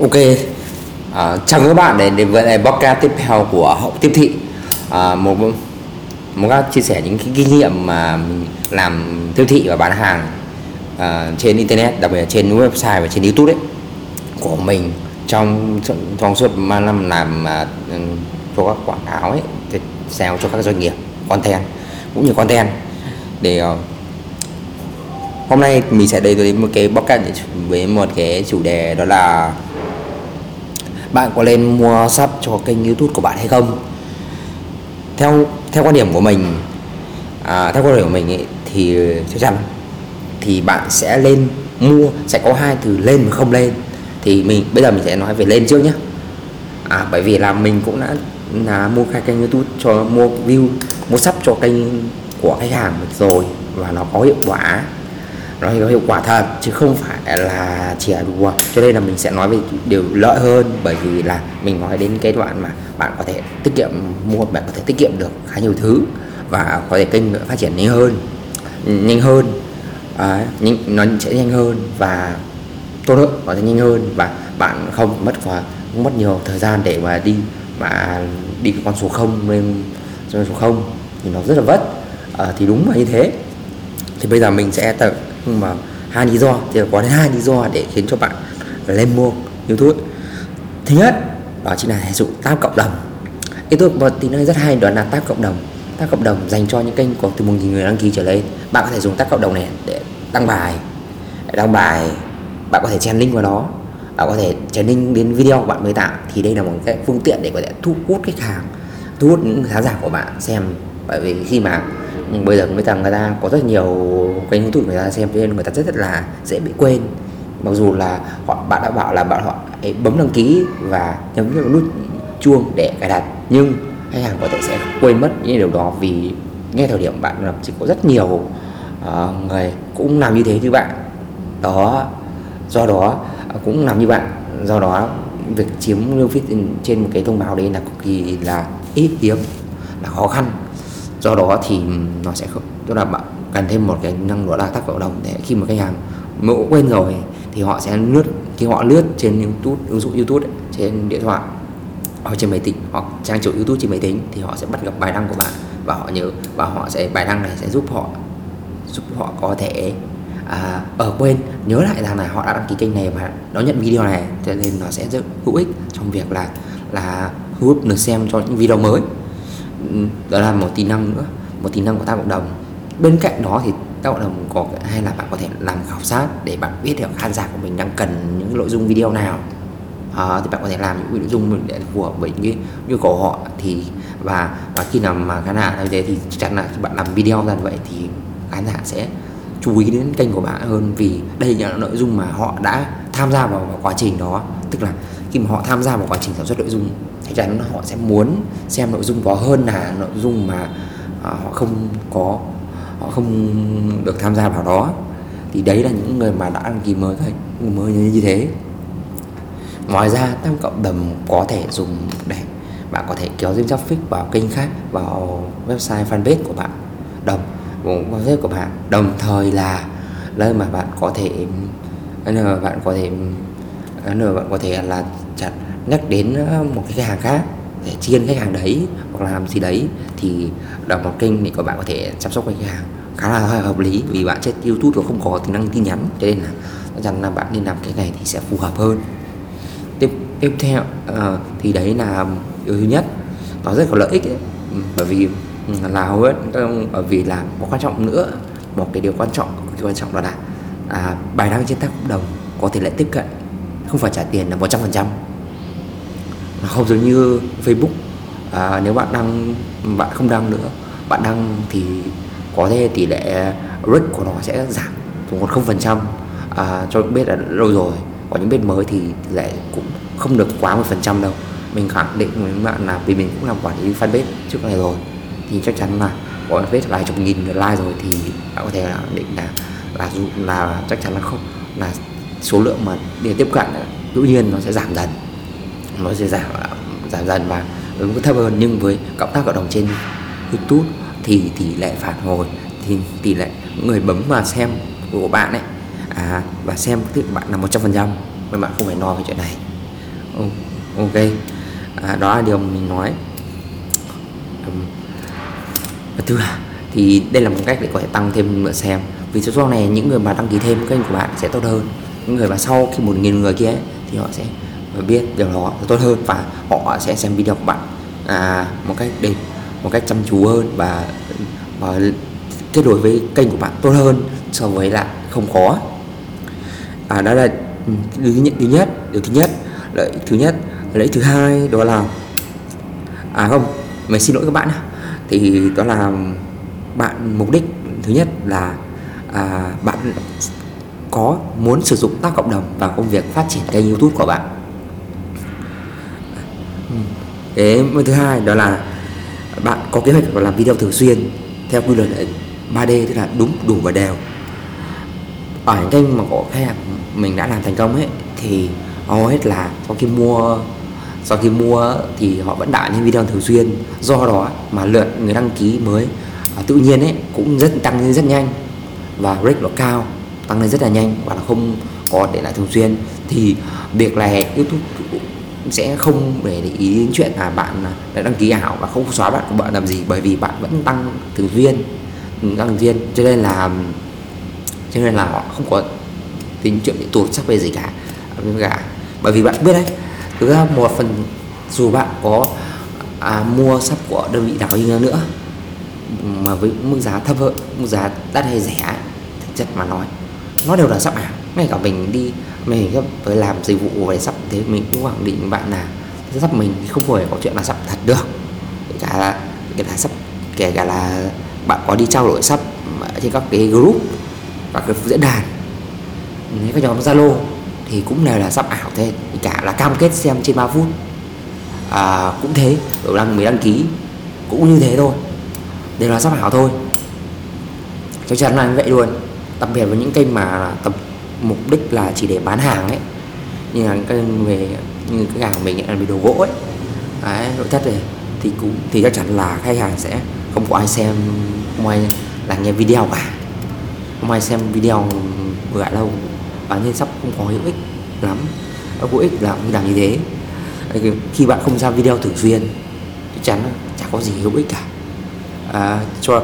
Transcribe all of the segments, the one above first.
Ok, à, chào các bạn đến đến với podcast tiếp theo của hậu tiếp thị. À, một một các chia sẻ những cái kinh nghiệm mà mình làm tiếp thị và bán hàng à, trên internet, đặc biệt là trên website và trên YouTube đấy của mình trong trong suốt 3 năm làm à, ừ, cho các quảng cáo ấy, sale cho các doanh nghiệp content cũng như content để uh, hôm nay mình sẽ đến với một cái podcast với một cái chủ đề đó là bạn có nên mua sắp cho kênh youtube của bạn hay không? Theo theo quan điểm của mình à, theo quan điểm của mình ấy, thì chắc chắn thì bạn sẽ lên mua sẽ có hai từ lên và không lên. Thì mình bây giờ mình sẽ nói về lên trước nhé à, bởi vì là mình cũng đã là mua khai kênh youtube cho mua view mua sắp cho kênh của khách hàng rồi và nó có hiệu quả nó có hiệu quả thật chứ không phải là chỉ là đùa. Cho nên là mình sẽ nói về điều lợi hơn bởi vì là mình nói đến cái đoạn mà bạn có thể tiết kiệm mua bạn có thể tiết kiệm được khá nhiều thứ và có thể kênh phát triển nhanh hơn nhanh hơn. À, nhanh, nó sẽ nhanh hơn và tốt hơn nó sẽ nhanh hơn và bạn không mất quá không mất nhiều thời gian để mà đi mà đi cái con số không lên con số không thì nó rất là vất. À, thì đúng là như thế. Thì bây giờ mình sẽ tập nhưng mà hai lý do, thì có đến hai lý do để khiến cho bạn lên mua youtube. Thứ nhất, đó chính là sử dụng tab cộng đồng. Youtube một tính năng rất hay, đó là tab cộng đồng. Tab cộng đồng dành cho những kênh có từ một nghìn người đăng ký trở lên. Bạn có thể dùng tab cộng đồng này để đăng bài, để đăng bài. Bạn có thể chèn link vào đó. Bạn có thể chèn link đến video của bạn mới tạo. Thì đây là một cái phương tiện để có thể thu hút khách hàng, thu hút những khán giả của bạn xem. Bởi vì khi mà nhưng bây giờ người ta người ta có rất nhiều kênh youtube người ta xem cho nên người ta rất, rất là dễ bị quên. Mặc dù là họ bạn đã bảo là bạn họ hãy bấm đăng ký và nhấn vào nút chuông để cài đặt. Nhưng khách hàng có thể sẽ quên mất những điều đó vì ngay thời điểm bạn làm chỉ có rất nhiều uh, người cũng làm như thế như bạn. Đó do đó ờ, cũng làm như bạn. Do đó việc chiếm lưu phí trên một cái thông báo đấy là cực kỳ là ít hiếm là khó khăn do đó thì nó sẽ không tức là bạn cần thêm một cái năng đó là tác cộng đồng để khi mà khách hàng mẫu quên rồi thì họ sẽ lướt khi họ lướt trên youtube ứng dụng youtube ấy, trên điện thoại hoặc trên máy tính hoặc trang chủ youtube trên máy tính thì họ sẽ bắt gặp bài đăng của bạn và họ nhớ và họ sẽ bài đăng này sẽ giúp họ giúp họ có thể à, ở quên nhớ lại rằng là họ đã đăng ký kênh này và đón nhận video này. Cho nên nó sẽ rất hữu ích trong việc là là thu hút được xem cho những video mới đó là một tính năng nữa một tính năng của tác cộng đồng. Bên cạnh đó thì tác cộng đồng có hay là bạn có thể làm khảo sát để bạn biết được khán giả của mình đang cần những nội dung video nào. À, thì bạn có thể làm những nội dung để phù hợp với những nhu cầu họ. Thì và và khi nào mà khán giả như thế thì chắc chắn là bạn làm video ra vậy thì khán giả sẽ chú ý đến kênh của bạn hơn. Vì đây là nội dung mà họ đã tham gia vào, vào quá trình đó. Tức là khi mà họ tham gia vào quá trình sản xuất nội dung chắc chắn họ sẽ muốn xem nội dung đó hơn là nội dung mà à, họ không có họ không được tham gia vào đó. Thì đấy là những người mà đã đăng ký mới thôi mới như thế. Ngoài ra tam cộng đồng có thể dùng để bạn có thể kéo thêm traffic vào kênh khác vào website fanpage của bạn đồng website của bạn. Đồng thời là nơi mà bạn có thể nơi mà bạn có thể nơi mà bạn có thể là chặt nhắc đến ờ, một cái khách hàng khác để chiên khách hàng đấy hoặc là làm gì đấy thì đọc một kênh thì các bạn có thể chăm sóc khách hàng khá là hợp lý. Vì bạn trên youtube nó không có tính năng tin nhắn cho nên là rằng là bạn nên làm cái này thì sẽ phù hợp hơn. Tiếp tiếp theo uh, thì đấy là yếu thứ nhất nó rất có lợi ích ấy. Ừ, ừ, ờ, bởi vì là hầu hết bởi vì là một quan trọng nữa một cái điều quan trọng cái quan trọng đó là à, bài đăng trên tác cộng đồng có thể lại tiếp cận không phải trả tiền là một trăm phần trăm không giống như Facebook. À, nếu bạn đăng bạn không đăng nữa bạn đăng thì có thể tỷ lệ rate của nó sẽ giảm xuống còn không phần trăm. À, cho biết là lâu rồi có những biết mới thì tỷ lệ cũng không được quá một phần trăm đâu. Mình khẳng định với bạn là vì mình cũng làm quản lý fanpage trước này rồi thì chắc chắn là có fanpage vài chục nghìn lượt like rồi thì bạn có thể là định là là là chắc chắn là không là số lượng mà để tiếp cận tự nhiên nó sẽ giảm dần nó sẽ giảm giảm dần và ứng thấp hơn. Nhưng với cộng tác cộng đồng trên YouTube thì tỷ lệ phản hồi thì tỷ lệ người bấm mà xem của bạn ấy à, và xem thì bạn là một trăm phần trăm. Nên bạn không phải lo về chuyện này. Ok. À, đó là điều mình nói. Và thứ thì đây là một cách để có thể tăng thêm lượt xem. Vì sau này những người mà đăng ký thêm kênh của bạn sẽ tốt hơn. Những người mà sau khi một nghìn người kia ấy, thì họ sẽ biết điều đó tốt hơn và họ sẽ xem video của bạn à, một cách để một cách chăm chú hơn và, và kết nối với kênh của bạn tốt hơn so với lại không có à đó là ừ, thứ nhất thứ nhất điều thứ nhất lợi thứ nhất lợi thứ hai đó là à không mình xin lỗi các bạn thì đó là bạn mục đích thứ nhất là à, bạn có muốn sử dụng tác cộng đồng vào công việc phát triển kênh youtube của bạn cái thứ hai đó là bạn có kế hoạch làm video thường xuyên theo quy luật 3D tức là đúng đủ và đều. Ở những kênh mà có khách hàng mình đã làm thành công ấy thì hầu hết là sau khi mua sau khi mua thì họ vẫn đã những video thường xuyên. Do đó mà lượt người đăng ký mới à, tự nhiên ấy cũng rất tăng lên rất nhanh và rate nó cao tăng lên rất là nhanh và nó không có để lại thường xuyên. Thì việc này youtube sẽ không để, ý đến chuyện là bạn đã đăng ký ảo và không xóa bạn của bạn làm gì bởi vì bạn vẫn tăng thường viên, ừ, tăng viên. Cho nên là cho nên là họ không có tính chuyện bị tụt sắc về gì cả ừ, cả. Bởi vì bạn biết đấy thực ra một phần dù bạn có à, mua sắp của đơn vị nào đi nữa mà với mức giá thấp hơn mức giá đắt hay rẻ thực chất mà nói nó đều là sắp ảo. Ngay cả mình đi mình với làm dịch vụ về sắp thế mình cũng khẳng định với bạn là sắp mình không phải có chuyện là sắp thật được. Kể cả là kể cả sắp kể cả là bạn có đi trao đổi sắp trên các cái group các cái diễn đàn những cái nhóm zalo thì cũng đều là sắp ảo thế. Cả là cam kết xem trên 3 phút. À, cũng thế ở đăng mới đăng ký cũng như thế thôi đều là sắp ảo thôi. Chắc chắn là như vậy luôn. Đặc biệt với những kênh mà tập mục đích là chỉ để bán hàng ấy như là cái về như cái hàng mình là về đồ gỗ ấy. Đấy, nội thất này thì cũng thì chắc chắn là khách hàng sẽ không có ai xem không ai là nghe video cả. Không ai xem video gọi đâu bản nên sắp không có hữu ích lắm. Nó có ích là cũng làm như thế. Khi bạn không ra video thường xuyên chắc chắn chả có gì hữu ích cả. À, cho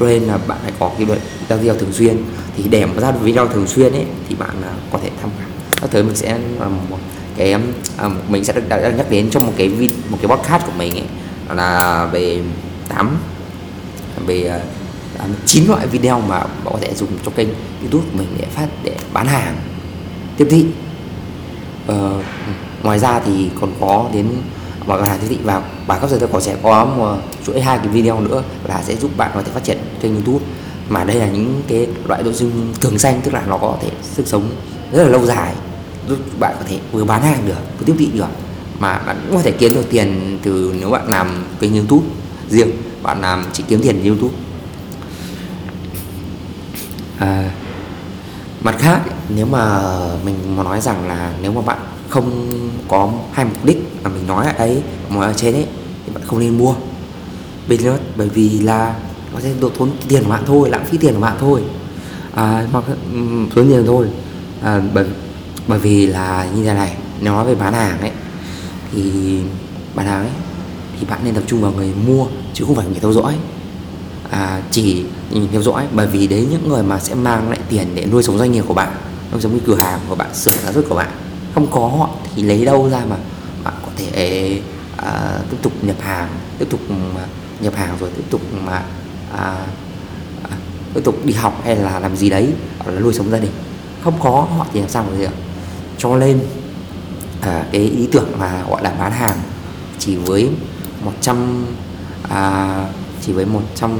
cho nên là bạn phải có cái luật giao video thường xuyên. Thì để mà ra được video thường xuyên ấy thì bạn à, có thể tham khảo các thứ mình sẽ à, một cái um, à, mình sẽ được nhắc đến trong một cái vid, một cái podcast của mình ấy. Là về tám về uh, loại video mà bạn có thể dùng cho kênh youtube của mình để phát để bán hàng tiếp thị. Uh, ngoài ra thì còn có đến và hàng tiếp thị vào và các giờ tôi có sẽ có một chuỗi hai cái video nữa là sẽ giúp bạn có thể phát triển kênh youtube. Mà đây là những cái loại nội dung thường xanh tức là nó có thể sức sống rất là lâu dài giúp bạn có thể vừa bán hàng được vừa tiếp thị được. Mà bạn cũng có thể kiếm được tiền từ nếu bạn làm kênh youtube riêng bạn làm chỉ kiếm tiền youtube. À, mặt khác nếu mà mình mà nói rằng là nếu mà bạn không có hai mục đích mà mình nói ở đấy mà ở trên đấy thì bạn không nên mua. Bên nữa bởi vì là nó sẽ độ tốn tiền của bạn thôi lãng phí tiền của bạn thôi. À, hoặc ừ, tốn tiền thôi. À, bởi bởi vì là như thế này nói về bán hàng ấy thì bán hàng ấy thì bạn nên tập trung vào người mua chứ không phải người theo dõi. À, chỉ nhìn theo dõi bởi vì đấy những người mà sẽ mang lại tiền để nuôi sống doanh nghiệp của bạn nuôi sống cái cửa hàng của bạn sửa sản xuất của bạn. Không có họ thì lấy đâu ra mà bạn có thể à, tiếp tục nhập hàng tiếp tục nhập hàng rồi tiếp tục mà à, à, tiếp tục đi học hay là làm gì đấy hoặc là nuôi sống gia đình. Không có họ thì làm sao mà được? Cho nên à, cái ý tưởng mà gọi là bán hàng chỉ với 100 à, chỉ với 100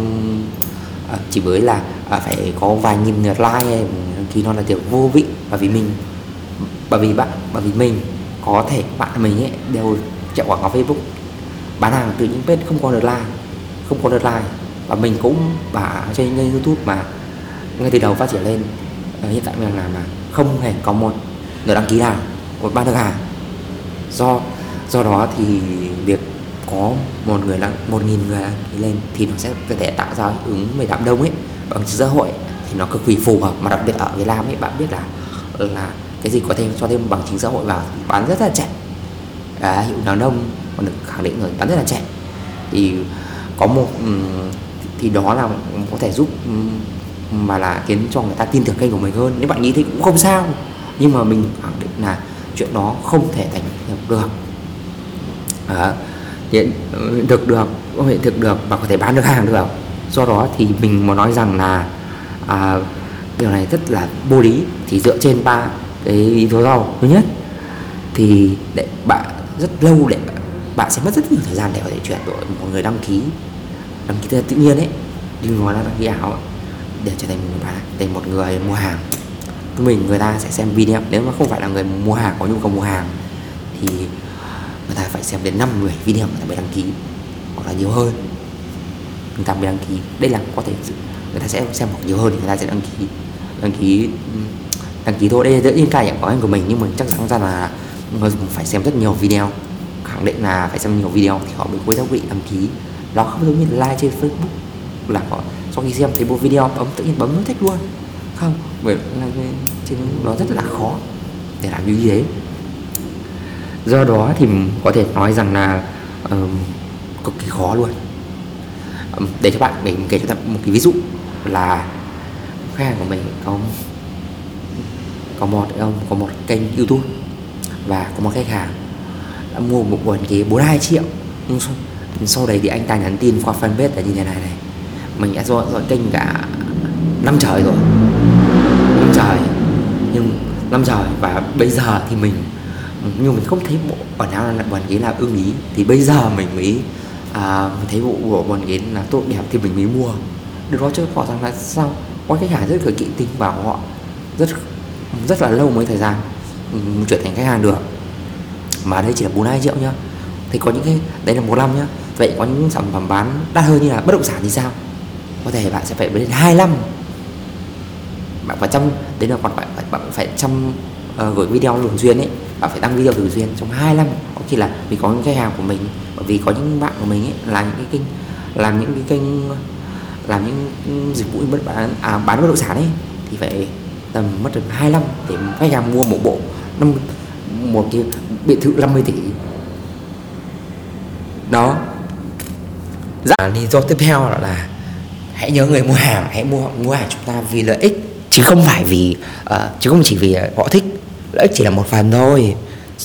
à, chỉ với là à, phải có vài nghìn lượt like thì nó là điều vô vị. Bởi vì mình bởi vì bạn bởi vì mình có thể bạn mình ấy đều chạy quảng cáo Facebook bán hàng từ những page không có lượt like không có lượt like. Và mình cũng bà trên kênh YouTube mà ngay từ đầu phát triển lên. À, hiện tại mình làm là không hề có một người đăng ký nào một ban được hàng do do đó thì việc có một người đăng một nghìn người đăng ký lên thì nó sẽ có thể tạo ra ứng về đám đông ấy bằng xã hội thì nó cực kỳ phù hợp. Mà đặc biệt ở Việt Nam ấy bạn biết là là cái gì có thêm cho thêm bằng chứng xã hội vào bán rất là chạy à, hiệu đám đông còn được khẳng định rồi bán rất là chạy thì có một thì đó là có thể giúp mà là khiến cho người ta tin tưởng kênh của mình hơn. Nếu bạn nghĩ thì cũng không sao nhưng mà mình khẳng định là chuyện đó không thể thành được. À, hiện ừ, thực được có hiện thực được và có thể bán được hàng được. Do đó thì mình muốn nói rằng là à, điều này rất là vô lý. Thì dựa trên ba cái lý do thứ nhất thì để bạn rất lâu để bạn sẽ mất rất nhiều thời gian để có thể chuyển đổi một người đăng ký đăng ký tự nhiên ấy đừng nói là đăng ký ảo để trở thành một bạn để một người mua hàng mình, người ta sẽ xem video. Nếu mà không phải là người mua hàng, có nhu cầu mua hàng, thì người ta phải xem đến 5 10 video người ta mới đăng ký, hoặc là nhiều hơn. Người ta mới đăng ký. Đây là có thể người ta sẽ xem hoặc nhiều hơn thì người ta sẽ đăng ký đăng ký đăng ký thôi. Đây là những nhiên cả những của mình, nhưng mà chắc chắn ra là người dùng phải xem rất nhiều video. Khẳng định là phải xem nhiều video thì họ mới cuối theo quyết đăng ký. Nó không giống như like trên facebook, là họ sau khi xem thấy bộ video bấm tự nhiên bấm nút thích luôn không bởi là chính nó rất là khó để làm như thế do đó thì có thể nói rằng là um, cực kỳ khó luôn. Um, để cho bạn để mình kể cho bạn một cái ví dụ là khách hàng của mình có có một ông có một kênh youtube và có một khách hàng đã mua một quần ghế 42 triệu. Nhưng sau, sau đấy thì anh ta nhắn tin qua fanpage là như thế này này. Mình đã dọn dọn kênh cả năm trời rồi. Năm trời. Nhưng năm trời và bây giờ thì mình nhưng mình không thấy bộ quần áo là quần ghế là ưng ý. Thì bây giờ mình mới à, mình thấy bộ của quần ghế là tốt đẹp thì mình mới mua. Được đó cho họ rằng là sao? Có khách hàng rất là kỹ tính bảo họ rất rất là lâu mới thời gian ừ, chuyển thành khách hàng được. Mà đây chỉ là 42 triệu nhá. Thì có những cái đấy là một năm nhá. Vậy có những sản phẩm bán đắt hơn như là bất động sản thì sao? Có thể bạn sẽ phải đến 25 bạn phải chăm đấy là còn bạn phải bạn phải chăm uh, gửi video thường xuyên ấy. Bạn phải đăng video thường xuyên trong 25 có khi là vì có những khách hàng của mình bởi vì có những bạn của mình ấy là những cái kênh làm những cái kênh làm những dịch vụ bất bán à, bán bất động sản ấy thì phải tầm mất được 25 để khách hàng mua một bộ năm một cái biệt thự 50 tỷ. Đó. Dạ lý do tiếp theo là, là hãy nhớ người mua hàng hãy mua mua hàng chúng ta vì lợi ích chứ không phải vì ờ, uh, chứ không chỉ vì họ thích lợi ích chỉ là một phần thôi.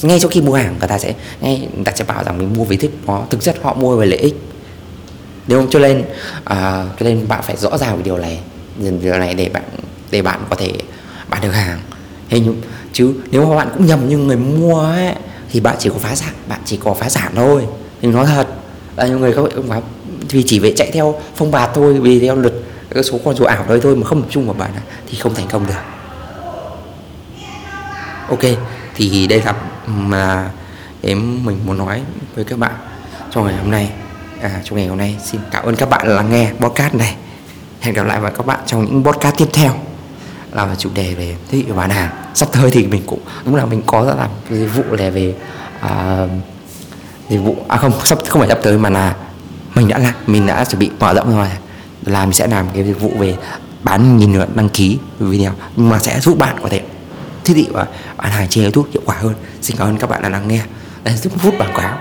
Ngay sau khi mua hàng người ta sẽ ngay người ta sẽ bảo rằng mình mua vì thích nó thực chất họ mua về lợi ích. Đúng không? Cho nên uh, cho nên bạn phải rõ ràng về điều này điều này để bạn để bạn có thể bán được hàng. Hình chứ nếu mà bạn cũng nhầm như người mua ấy thì bạn chỉ có phá sản bạn chỉ có phá sản thôi. Nhưng nói thật là nhiều người các bạn vì chỉ về chạy theo phong bạt thôi vì theo luật cái số con số ảo đấy thôi mà không tập trung vào bạn thì không thành công được. Ok thì đây là mà em mình muốn nói với các bạn trong ngày hôm nay. À, trong ngày hôm nay xin cảm ơn các bạn lắng nghe podcast này. Hẹn gặp lại với các bạn trong những podcast tiếp theo. Là chủ đề về thị trường bán hàng. Sắp tới thì mình cũng đúng là mình có làm dịch vụ là về à, dịch vụ à không sắp không phải sắp tới mà là mình đã làm mình đã chuẩn bị mở rộng rồi là mình sẽ làm cái dịch vụ về bán nhìn lượt đăng ký video, nhưng mà sẽ giúp bạn có thể thiết bị và bán hàng trên youtube hiệu quả hơn. Xin cảm ơn các bạn đã lắng nghe. Đây giúp phút quảng cáo.